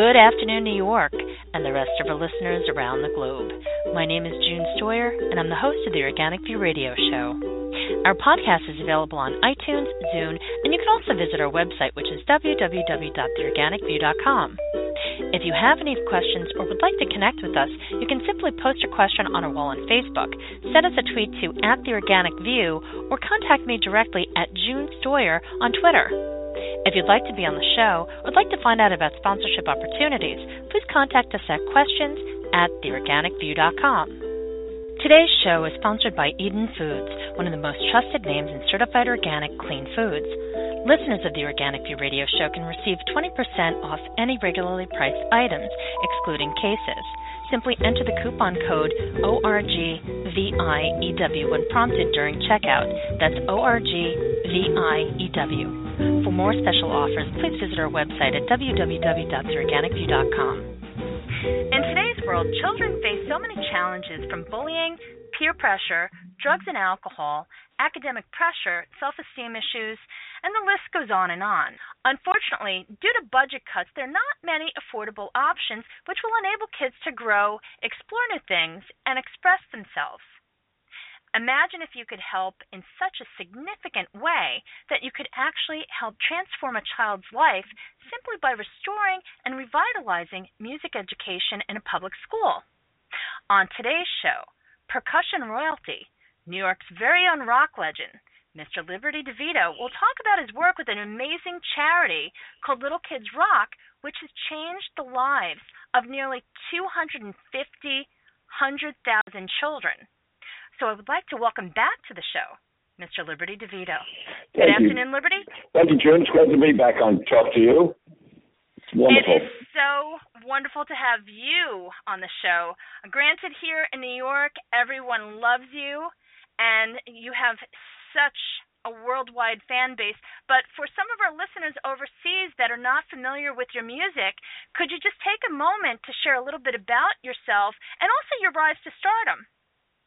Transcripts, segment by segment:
Good afternoon, New York, and the rest of our listeners around the globe. My name is June Stoyer, and I'm the host of the Organic View Radio Show. Our podcast is available on iTunes, Zune, and you can also visit our website, which is www.theorganicview.com. If you have any questions or would like to connect with us, you can simply post a question on our wall on Facebook, send us a tweet to at the Organic View, or contact me directly at June Stoyer on Twitter. If you'd like to be on the show or would like to find out about sponsorship opportunities, please contact us at questions at theorganicview.com. Today's show is sponsored by Eden Foods, one of the most trusted names in certified organic clean foods. Listeners of the Organic View radio show can receive 20% off any regularly priced items, excluding cases. Simply enter the coupon code ORGVIEW when prompted during checkout. That's ORGVIEW. For more special offers, please visit our website at www.theorganicview.com. In today's world, children face so many challenges from bullying, peer pressure, drugs and alcohol, academic pressure, self esteem issues, and the list goes on and on. Unfortunately, due to budget cuts, there are not many affordable options which will enable kids to grow, explore new things, and express themselves. Imagine if you could help in such a significant way that you could actually help transform a child's life simply by restoring and revitalizing music education in a public school. On today's show, percussion royalty, New York's very own rock legend, Mr. Liberty DeVitto, will talk about his work with an amazing charity called Little Kids Rock, which has changed the lives of nearly 250 100,000 children. So I would like to welcome back to the show Mr. Liberty DeVitto. Good Thank afternoon, you. Liberty. Thank you, June. It's great to be back on Talk to You. It's wonderful. is so wonderful to have you on the show. Granted, here in New York, everyone loves you, and you have such a worldwide fan base. But for some of our listeners overseas that are not familiar with your music, could you just take a moment to share a little bit about yourself and also your rise to stardom?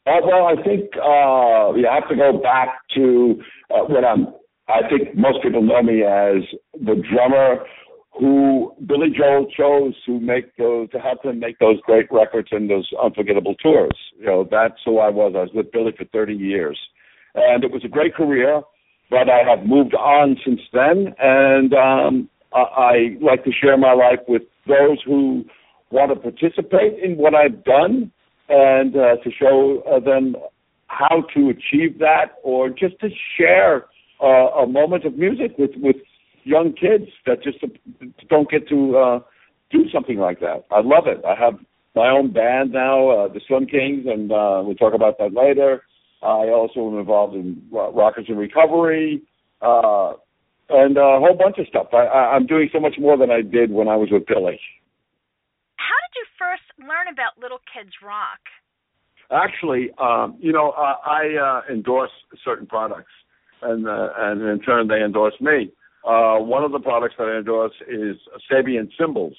Uh, well, I think uh, you have to go back to uh, when I'm. I think most people know me as the drummer who Billy Joel chose to make those to help him make those great records and those unforgettable tours. You know, that's who I was. I was with Billy for 30 years, and it was a great career. But I have moved on since then, and um, I, I like to share my life with those who want to participate in what I've done and uh, to show uh, them how to achieve that, or just to share uh, a moment of music with with young kids that just don't get to uh, do something like that. I love it. I have my own band now, uh, the Slim Kings, and uh, we'll talk about that later. I also am involved in Rockers in Recovery uh, and a whole bunch of stuff. I, I, I'm doing so much more than I did when I was with Billy. How did you first learn about Little Kids Rock? Actually, um, you know, uh, I uh, endorse certain products, and uh, and in turn they endorse me. Uh, one of the products that I endorse is Sabian cymbals,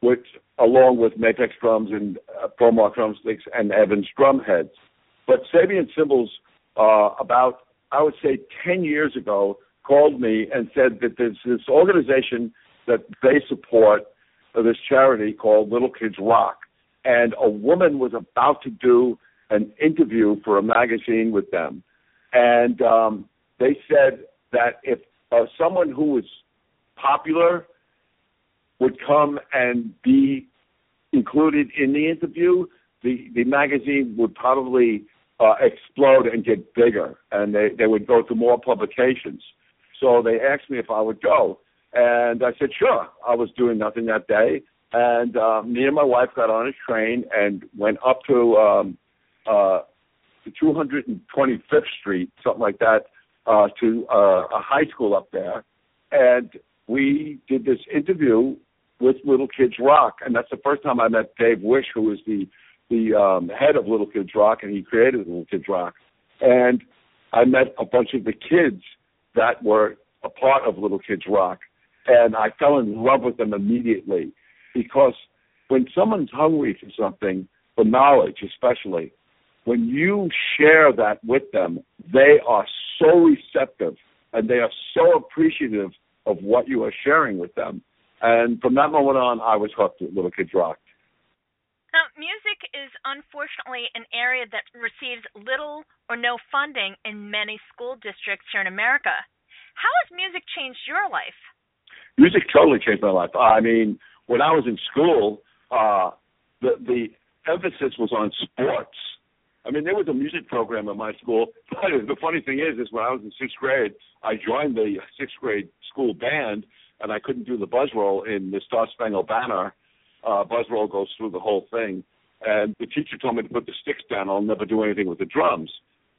which, along with Mapex drums and uh, ProMark drumsticks and Evans drum heads. But Sabian cymbals, uh, about I would say ten years ago, called me and said that there's this organization that they support, uh, this charity called Little Kids Rock, and a woman was about to do an interview for a magazine with them, and um, they said that if uh, someone who was popular would come and be included in the interview, the the magazine would probably uh, explode and get bigger, and they they would go to more publications. So they asked me if I would go, and I said sure. I was doing nothing that day, and uh, me and my wife got on a train and went up to um, uh, to 225th Street, something like that, uh, to uh, a high school up there, and we did this interview with Little Kids Rock, and that's the first time I met Dave Wish, who was the the um, head of Little Kids Rock, and he created Little Kids Rock. And I met a bunch of the kids that were a part of Little Kids Rock, and I fell in love with them immediately because when someone's hungry for something, for knowledge especially, when you share that with them, they are so receptive and they are so appreciative of what you are sharing with them. And from that moment on, I was hooked with Little Kids Rock. Now, music is unfortunately an area that receives little or no funding in many school districts here in America. How has music changed your life? Music totally changed my life. I mean, when I was in school, uh, the the emphasis was on sports. I mean, there was a music program at my school. But the funny thing is, is when I was in sixth grade, I joined the sixth grade school band, and I couldn't do the buzz roll in the Star Spangled Banner. Uh, buzz roll goes through the whole thing, and the teacher told me to put the sticks down. I'll never do anything with the drums.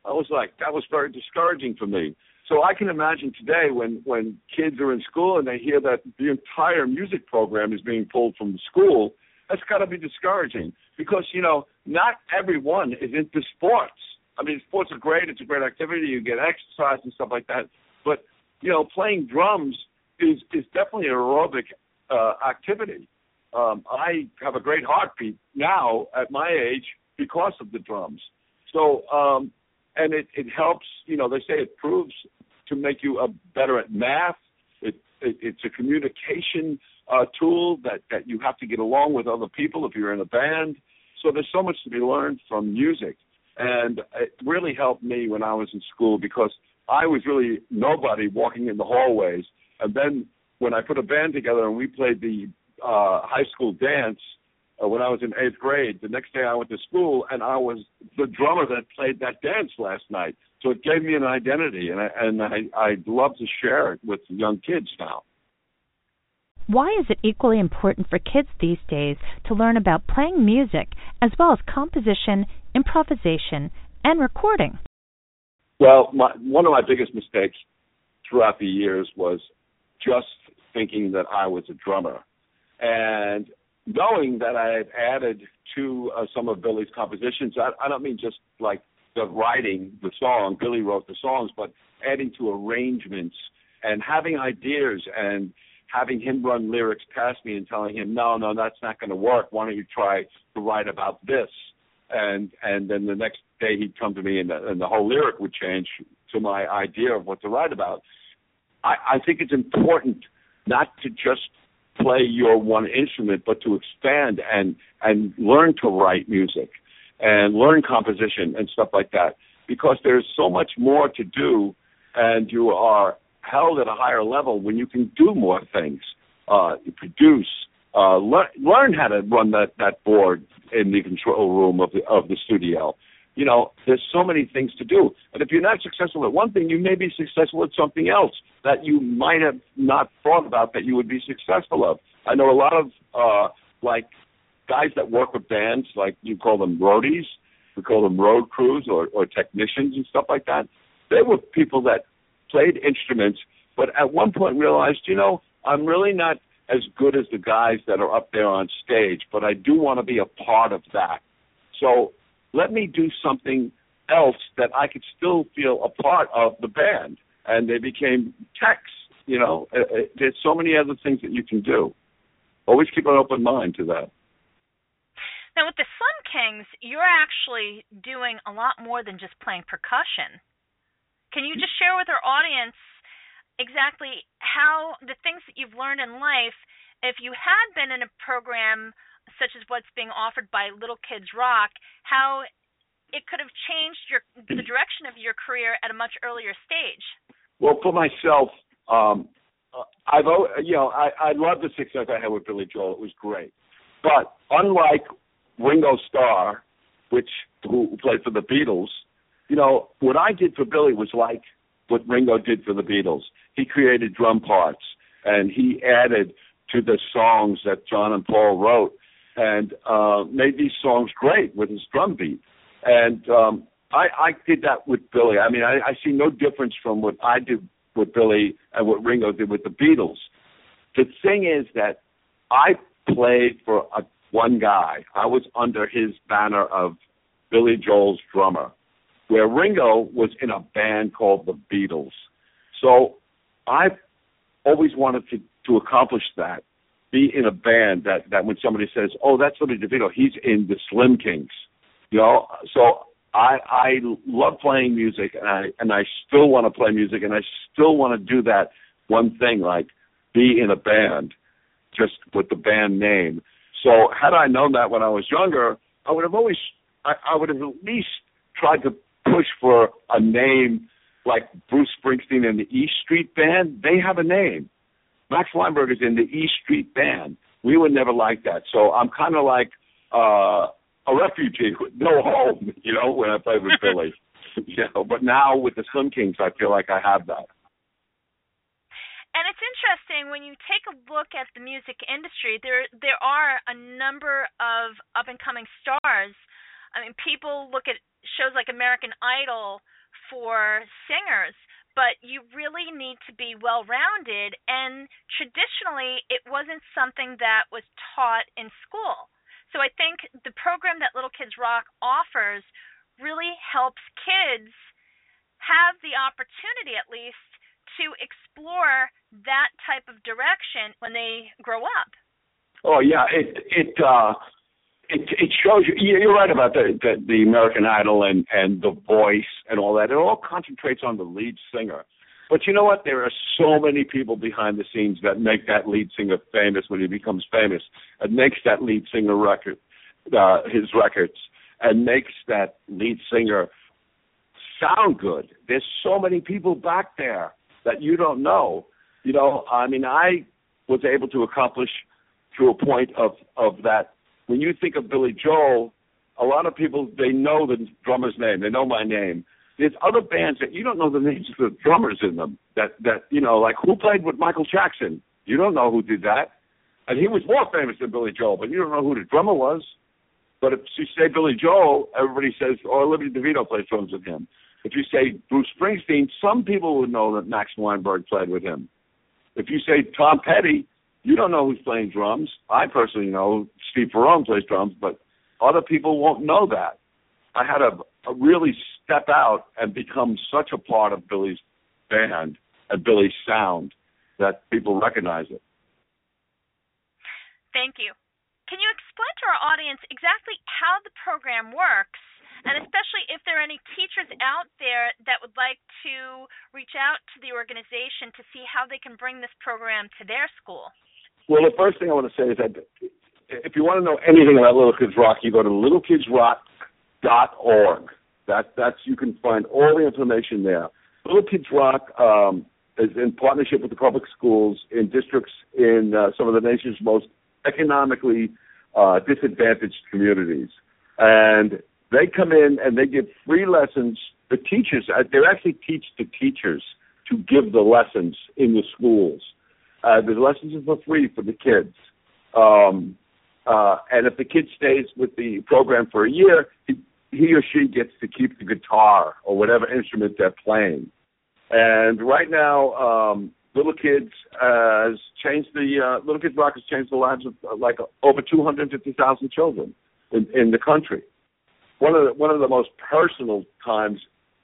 I was like, that was very discouraging for me. So I can imagine today when when kids are in school and they hear that the entire music program is being pulled from the school, that's got to be discouraging because you know not everyone is into sports. I mean, sports are great; it's a great activity. You get exercise and stuff like that. But you know, playing drums is is definitely an aerobic uh, activity. Um, I have a great heartbeat now at my age because of the drums. So, um, and it, it helps. You know, they say it proves to make you a better at math. It, it it's a communication uh, tool that that you have to get along with other people if you're in a band. So there's so much to be learned from music, and it really helped me when I was in school because I was really nobody walking in the hallways. And then when I put a band together and we played the uh, high school dance uh, when I was in eighth grade, the next day I went to school and I was the drummer that played that dance last night. So it gave me an identity, and I, and I I love to share it with young kids now. Why is it equally important for kids these days to learn about playing music as well as composition, improvisation, and recording? Well, my, one of my biggest mistakes throughout the years was just thinking that I was a drummer. And knowing that I had added to uh, some of Billy's compositions, I, I don't mean just like the writing the song, Billy wrote the songs, but adding to arrangements and having ideas and having him run lyrics past me and telling him, no, no, that's not going to work. Why don't you try to write about this? And and then the next day he'd come to me and the, and the whole lyric would change to my idea of what to write about. I, I think it's important not to just play your one instrument, but to expand and and learn to write music and learn composition and stuff like that because there's so much more to do and you are held at a higher level when you can do more things. Uh, produce, uh, learn, learn how to run that, that board in the control room of the of the studio. You know, there's so many things to do. And if you're not successful at one thing, you may be successful at something else that you might have not thought about that you would be successful of. I know a lot of uh like guys that work with bands, like you call them roadies, we call them road crews or, or technicians and stuff like that. They were people that played instruments, but at one point realized, you know, I'm really not as good as the guys that are up there on stage, but I do want to be a part of that. So let me do something else that I could still feel a part of the band. And they became techs. You know, uh, uh, there's so many other things that you can do. Always keep an open mind to that. Now, with the Slim Kings, you're actually doing a lot more than just playing percussion. Can you just share with our audience exactly how the things that you've learned in life, if you had been in a program such as what's being offered by Little Kids Rock, how it could have changed your the direction of your career at a much earlier stage? Well, for myself, um, I've you know I I love the success I had with Billy Joel. It was great, but unlike Ringo Starr, which who played for the Beatles, you know, what I did for Billy was like what Ringo did for the Beatles. He created drum parts and he added to the songs that John and Paul wrote and uh made these songs great with his drum beat. And um I, I did that with Billy. I mean, I, I see no difference from what I did with Billy and what Ringo did with the Beatles. the thing is that I played for a, one guy. I was under his banner of Billy Joel's drummer, where Ringo was in a band called the Beatles. So I've always wanted to to accomplish that, be in a band that that when somebody says, "Oh, that's Billy DeVitto," he's in the Slim Kings, you know. So I I love playing music, and I and I still want to play music, and I still want to do that one thing, like be in a band, just with the band name. So had I known that when I was younger, I would have always I, I would have at least tried to push for a name like Bruce Springsteen and the East Street Band. They have a name. Max Weinberg is in the East Street Band. We would never like that. So I'm kind of like uh, a refugee with no home, you know, when I played with Billy. you know, but now with the Slim Kings, I feel like I have that. And it's interesting when you take a look at the music industry. There, there are a number of up and coming stars. I mean, people look at shows like American Idol for singers, but you really need to be well rounded. And traditionally, it wasn't something that was taught in school. So I think the program that Little Kids Rock offers really helps kids have the opportunity, at least, to explore that type of direction when they grow up. Oh yeah, it it uh it it shows you. You're right about the, the the American Idol and and the Voice and all that. It all concentrates on the lead singer. But you know what? There are so many people behind the scenes that make that lead singer famous when he becomes famous, and makes that lead singer record, uh, his records, and makes that lead singer sound good. There's so many people back there that you don't know. You know, I mean, I was able to accomplish to a point of of that when you think of Billy Joel, a lot of people they know the drummer's name, they know my name. There's other bands that you don't know the names of the drummers in them. That that you know, like who played with Michael Jackson? You don't know who did that, and he was more famous than Billy Joel, but you don't know who the drummer was. But if you say Billy Joel, everybody says, "Oh, Olivia DeVitto plays drums with him." If you say Bruce Springsteen, some people would know that Max Weinberg played with him. If you say Tom Petty, you don't know who's playing drums. I personally know Steve Ferrone plays drums, but other people won't know that. I had to really step out and become such a part of Billy's band and Billy's sound that people recognize it. Thank you. Can you explain to our audience exactly how the program works and especially if there are any teachers out there that would like to reach out to the organization to see how they can bring this program to their school. Well, the first thing I want to say is that if you want to know anything about Little Kids Rock, you go to littlekidsrock.org. That that's you can find all the information there. Little Kids Rock um, is in partnership with the public schools in districts in uh, some of the nation's most economically uh, disadvantaged communities, and they come in and they give free lessons. The teachers, uh, they actually teach the teachers to give the lessons in the schools. Uh, the lessons are for free for the kids. Um, uh, and if the kid stays with the program for a year, he, he or she gets to keep the guitar or whatever instrument they're playing. And right now, um, Little Kids has changed the uh, Little Kids Rock has changed the lives of uh, like over 250,000 children in, in the country. One of the, one of the most personal times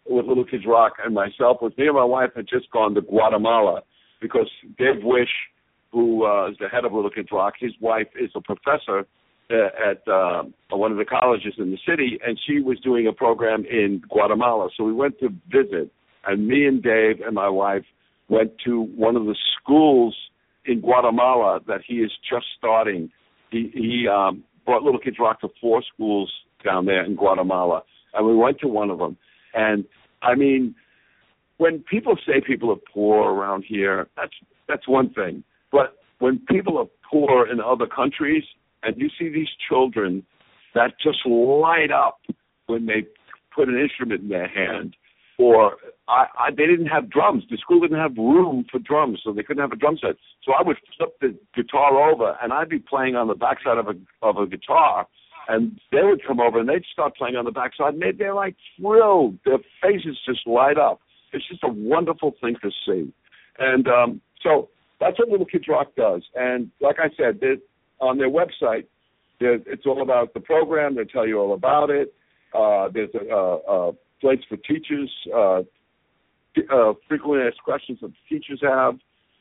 with Little Kids Rock and myself was me and my wife had just gone to Guatemala because Dave Wish, who uh, is the head of Little Kids Rock, his wife is a professor uh, at uh, one of the colleges in the city, and she was doing a program in Guatemala. So we went to visit, and me and Dave and my wife went to one of the schools in Guatemala that he is just starting. He, he um, brought Little Kids Rock to four schools down there in Guatemala, and we went to one of them. And I mean, when people say people are poor around here, that's that's one thing. But when people are poor in other countries, and you see these children that just light up when they put an instrument in their hand, or I, I, they didn't have drums. The school didn't have room for drums, so they couldn't have a drum set. So I would flip the guitar over, and I'd be playing on the backside of a of a guitar, and they would come over and they'd start playing on the backside, and they, they're like thrilled. Their faces just light up it's just a wonderful thing to see. And um, so that's what Little Kids Rock does. And like I said, on their website, it's all about the program. They tell you all about it. Uh, there's a, a, a place for teachers, uh, uh, frequently asked questions that teachers have,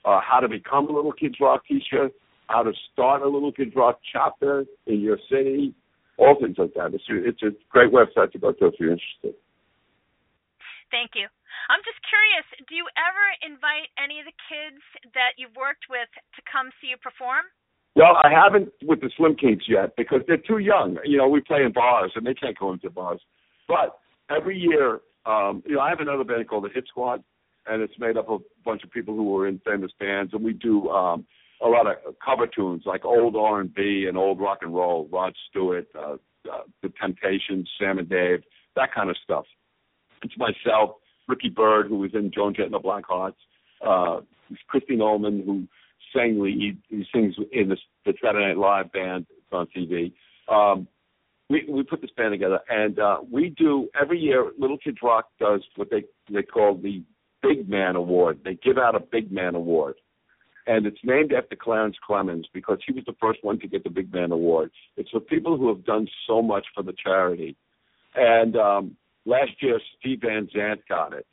uh, how to become a Little Kids Rock teacher, how to start a Little Kids Rock chapter in your city, all things like that. It's, it's a great website to go to if you're interested. Thank you. I'm just curious, do you ever invite any of the kids that you've worked with to come see you perform? Well, I haven't with the Slim Kings yet because they're too young. You know, we play in bars and they can't go into bars. But every year, um, you know, I have another band called the Hit Squad, and it's made up of a bunch of people who are in famous bands, and we do um, a lot of cover tunes like old R and B and old rock and roll, Rod Stewart, uh, uh, The Temptations, Sam and Dave, that kind of stuff. It's myself, Ricky Byrd, who was in Joan Jett and the Blackhearts, uh, Christine Ohlman, who sang he sings in the, the Saturday Night Live band. It's on TV. Um, we we put this band together, and uh, we do every year. Little Kids Rock does what they they call the Big Man Award. They give out a Big Man Award, and it's named after Clarence Clemons because he was the first one to get the Big Man Award. It's for people who have done so much for the charity, and um, Last year, Steve Van Zandt got it.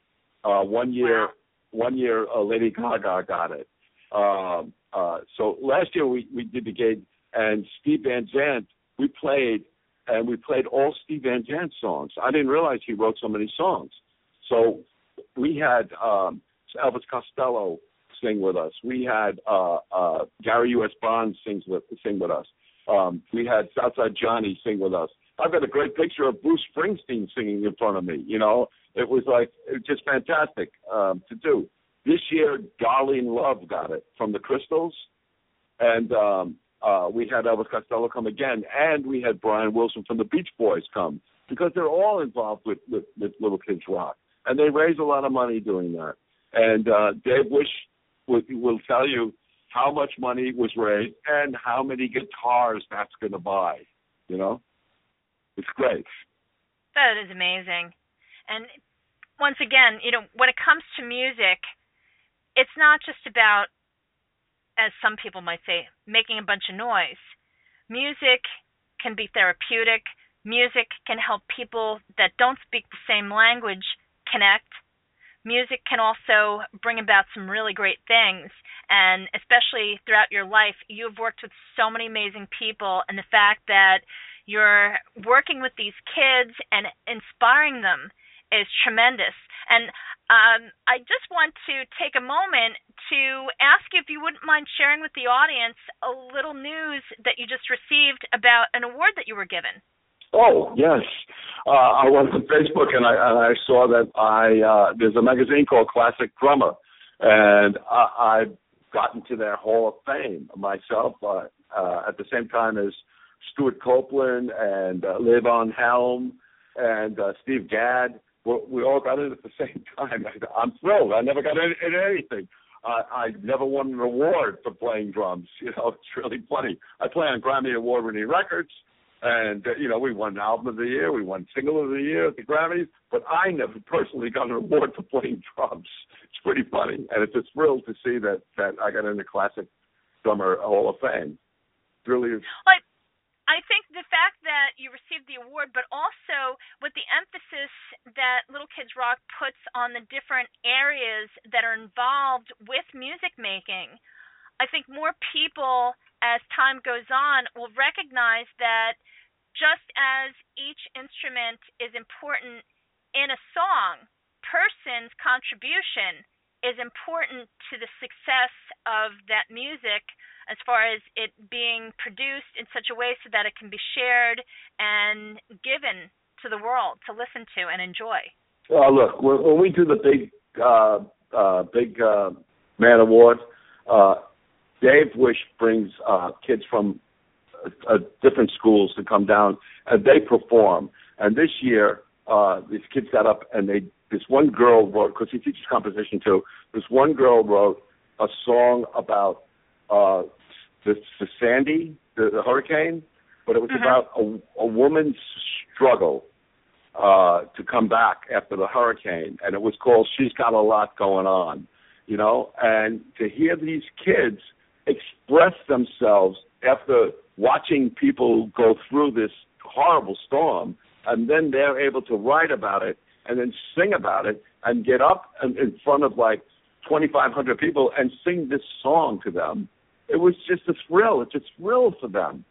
Uh, one year, one year, uh, Lady Gaga got it. Um, uh, so last year we we did the gig, and Steve Van Zandt we played, and we played all Steve Van Zandt songs. I didn't realize he wrote so many songs. So we had um, Elvis Costello sing with us. We had uh, uh, Gary U.S. Bonds sings with sing with us. Um, we had Southside Johnny sing with us. I've got a great picture of Bruce Springsteen singing in front of me. You know, it was like it was just fantastic um, to do. This year, Darlene Love got it from the Crystals, and um, uh, we had Elvis Costello come again, and we had Brian Wilson from the Beach Boys come because they're all involved with, with, with Little Kids Rock, and they raise a lot of money doing that. And uh, Dave Wish will, will tell you how much money was raised and how many guitars that's going to buy. You know. It's great. That is amazing. And once again, you know, when it comes to music, it's not just about, as some people might say, making a bunch of noise. Music can be therapeutic. Music can help people that don't speak the same language connect. Music can also bring about some really great things. And especially throughout your life, you've worked with so many amazing people, and the fact that you're working with these kids and inspiring them is tremendous. And um, I just want to take a moment to ask you if you wouldn't mind sharing with the audience a little news that you just received about an award that you were given. Oh yes, uh, I went to Facebook and I, and I saw that I uh, there's a magazine called Classic Drummer, and I, I've gotten to their Hall of Fame myself uh, uh, at the same time as Stewart Copeland and uh, Levon Helm and uh, Steve Gadd. We, we all got it at the same time. I, I'm thrilled. I never got in, in anything. I, I never won an award for playing drums. You know, it's really funny. I play on Grammy Award-winning records, and uh, you know, we won Album of the Year, we won Single of the Year at the Grammys, but I never personally got an award for playing drums. It's pretty funny, and it's a thrill to see that that I got in the Classic Drummer Hall of Fame. Really is. I think the fact that you received the award, but also with the emphasis that Little Kids Rock puts on the different areas that are involved with music making, I think more people, as time goes on, will recognize that just as each instrument is important in a song, person's contribution is important to the success of that music as far as it being produced in such a way so that it can be shared and given to the world to listen to and enjoy. Uh, look, when we do the big uh, uh, big uh, man award, uh, Dave Wish brings uh, kids from uh, different schools to come down and they perform. And this year, uh, these kids got up and they this one girl wrote because he teaches composition too. This one girl wrote a song about uh, the, the Sandy, the, the hurricane, but it was mm-hmm. about a, a woman's struggle uh, to come back after the hurricane, and it was called "She's Got a Lot Going On." you know, and to hear these kids express themselves after watching people go through this horrible storm, and then they're able to write about it and then sing about it and get up in front of like 2,500 people and sing this song to them. It was just a thrill. It's a thrill for them.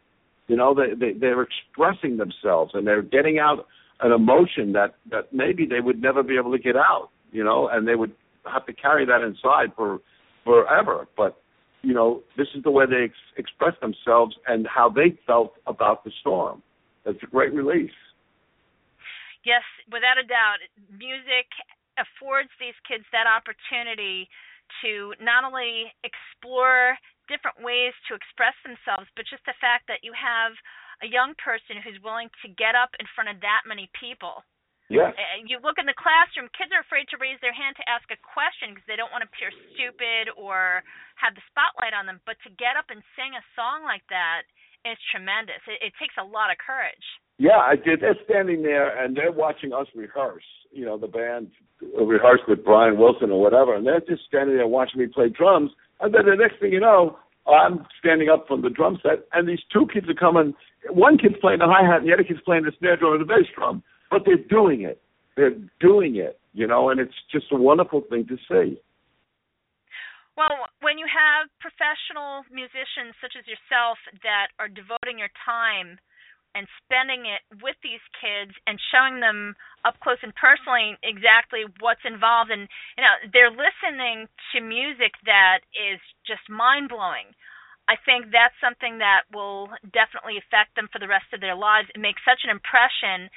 You know, they, they they're expressing themselves and they're getting out an emotion that that maybe they would never be able to get out. You know, and they would have to carry that inside for forever. But you know, this is the way they ex- express themselves and how they felt about the storm. It's a great release. Yes, without a doubt, music affords these kids that opportunity to not only explore different ways to express themselves, but just the fact that you have a young person who's willing to get up in front of that many people. Yeah. You look in the classroom, kids are afraid to raise their hand to ask a question because they don't want to appear stupid or have the spotlight on them. But to get up and sing a song like that is tremendous. It, it takes a lot of courage. Yeah, I did. They're standing there and they're watching us rehearse. You know, the band uh, rehearsed with Brian Wilson or whatever, and they're just standing there watching me play drums. And then the next thing you know, I'm standing up from the drum set, and these two kids are coming. One kid's playing the hi hat, and the other kid's playing the snare drum and the bass drum. But they're doing it. They're doing it, you know, and it's just a wonderful thing to see. Well, when you have professional musicians such as yourself that are devoting your time and spending it with these kids and showing them up close and personally exactly what's involved. And you know they're listening to music that is just mind blowing i think that's something that will definitely affect them for the rest of their lives it makes such an impression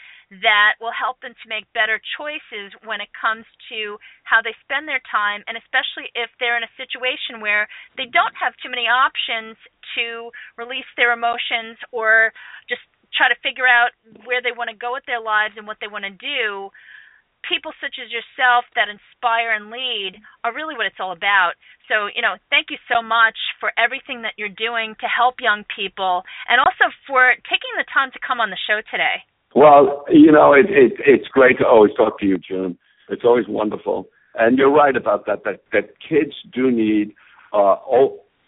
that will help them to make better choices when it comes to how they spend their time and especially if they're in a situation where they don't have too many options to release their emotions or just try to figure out where they want to go with their lives and what they want to do, people such as yourself that inspire and lead are really what it's all about. So, you know, thank you so much for everything that you're doing to help young people and also for taking the time to come on the show today. Well, you know, it, it it's great to always talk to you, June. It's always wonderful. And you're right about that, that, that kids do need uh,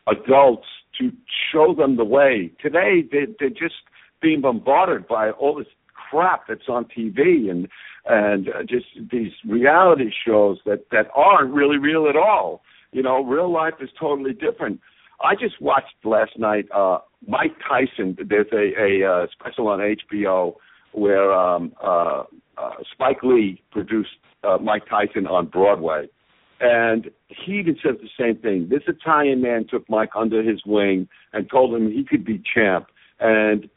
adults to show them the way. Today, they, they're just being bombarded by all this crap that's on TV and and uh, just these reality shows that that aren't really real at all. You know, real life is totally different. I just watched last night uh Mike Tyson. There's a a uh, special on HBO where um uh, uh Spike Lee produced uh, Mike Tyson on Broadway. And he even says the same thing. This Italian man took Mike under his wing and told him he could be champ. And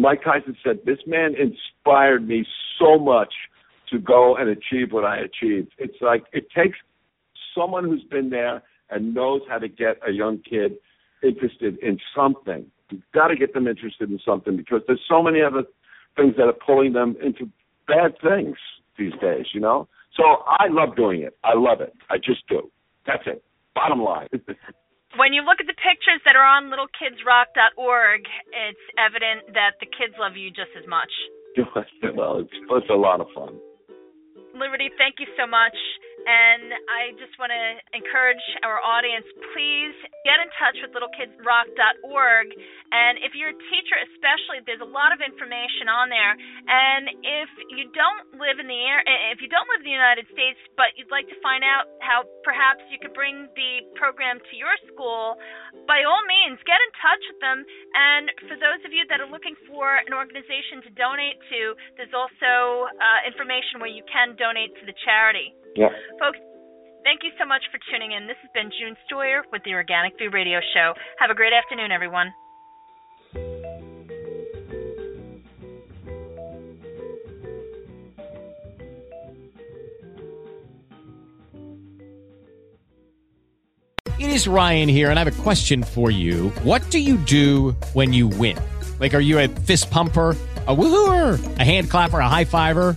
Mike Tyson said, This man inspired me so much to go and achieve what I achieved. It's like it takes someone who's been there and knows how to get a young kid interested in something. You've got to get them interested in something because there's so many other things that are pulling them into bad things these days, you know? So I love doing it. I love it. I just do. That's it. Bottom line. when you look at the pictures that are on littlekidsrock.org, it's evident that the kids love you just as much. well, it's, it's a lot of fun. Liberty, thank you so much. And I just want to encourage our audience please get in touch with littlekidsrock.org. And if you're a teacher, especially, there's a lot of information on there. And if you don't live in the air, if you don't live in the United States, but you'd like to find out how perhaps you could bring the program to your school, by all means, get in touch with them. And for those of you that are looking for an organization to donate to, there's also uh, information where you can donate to the charity. Yeah. Folks, thank you so much for tuning in. This has been June Stoyer with the Organic View Radio Show. Have a great afternoon, everyone. It is Ryan here, and I have a question for you. What do you do when you win? Like, are you a fist pumper, a woohooer, a hand clapper, a high fiver?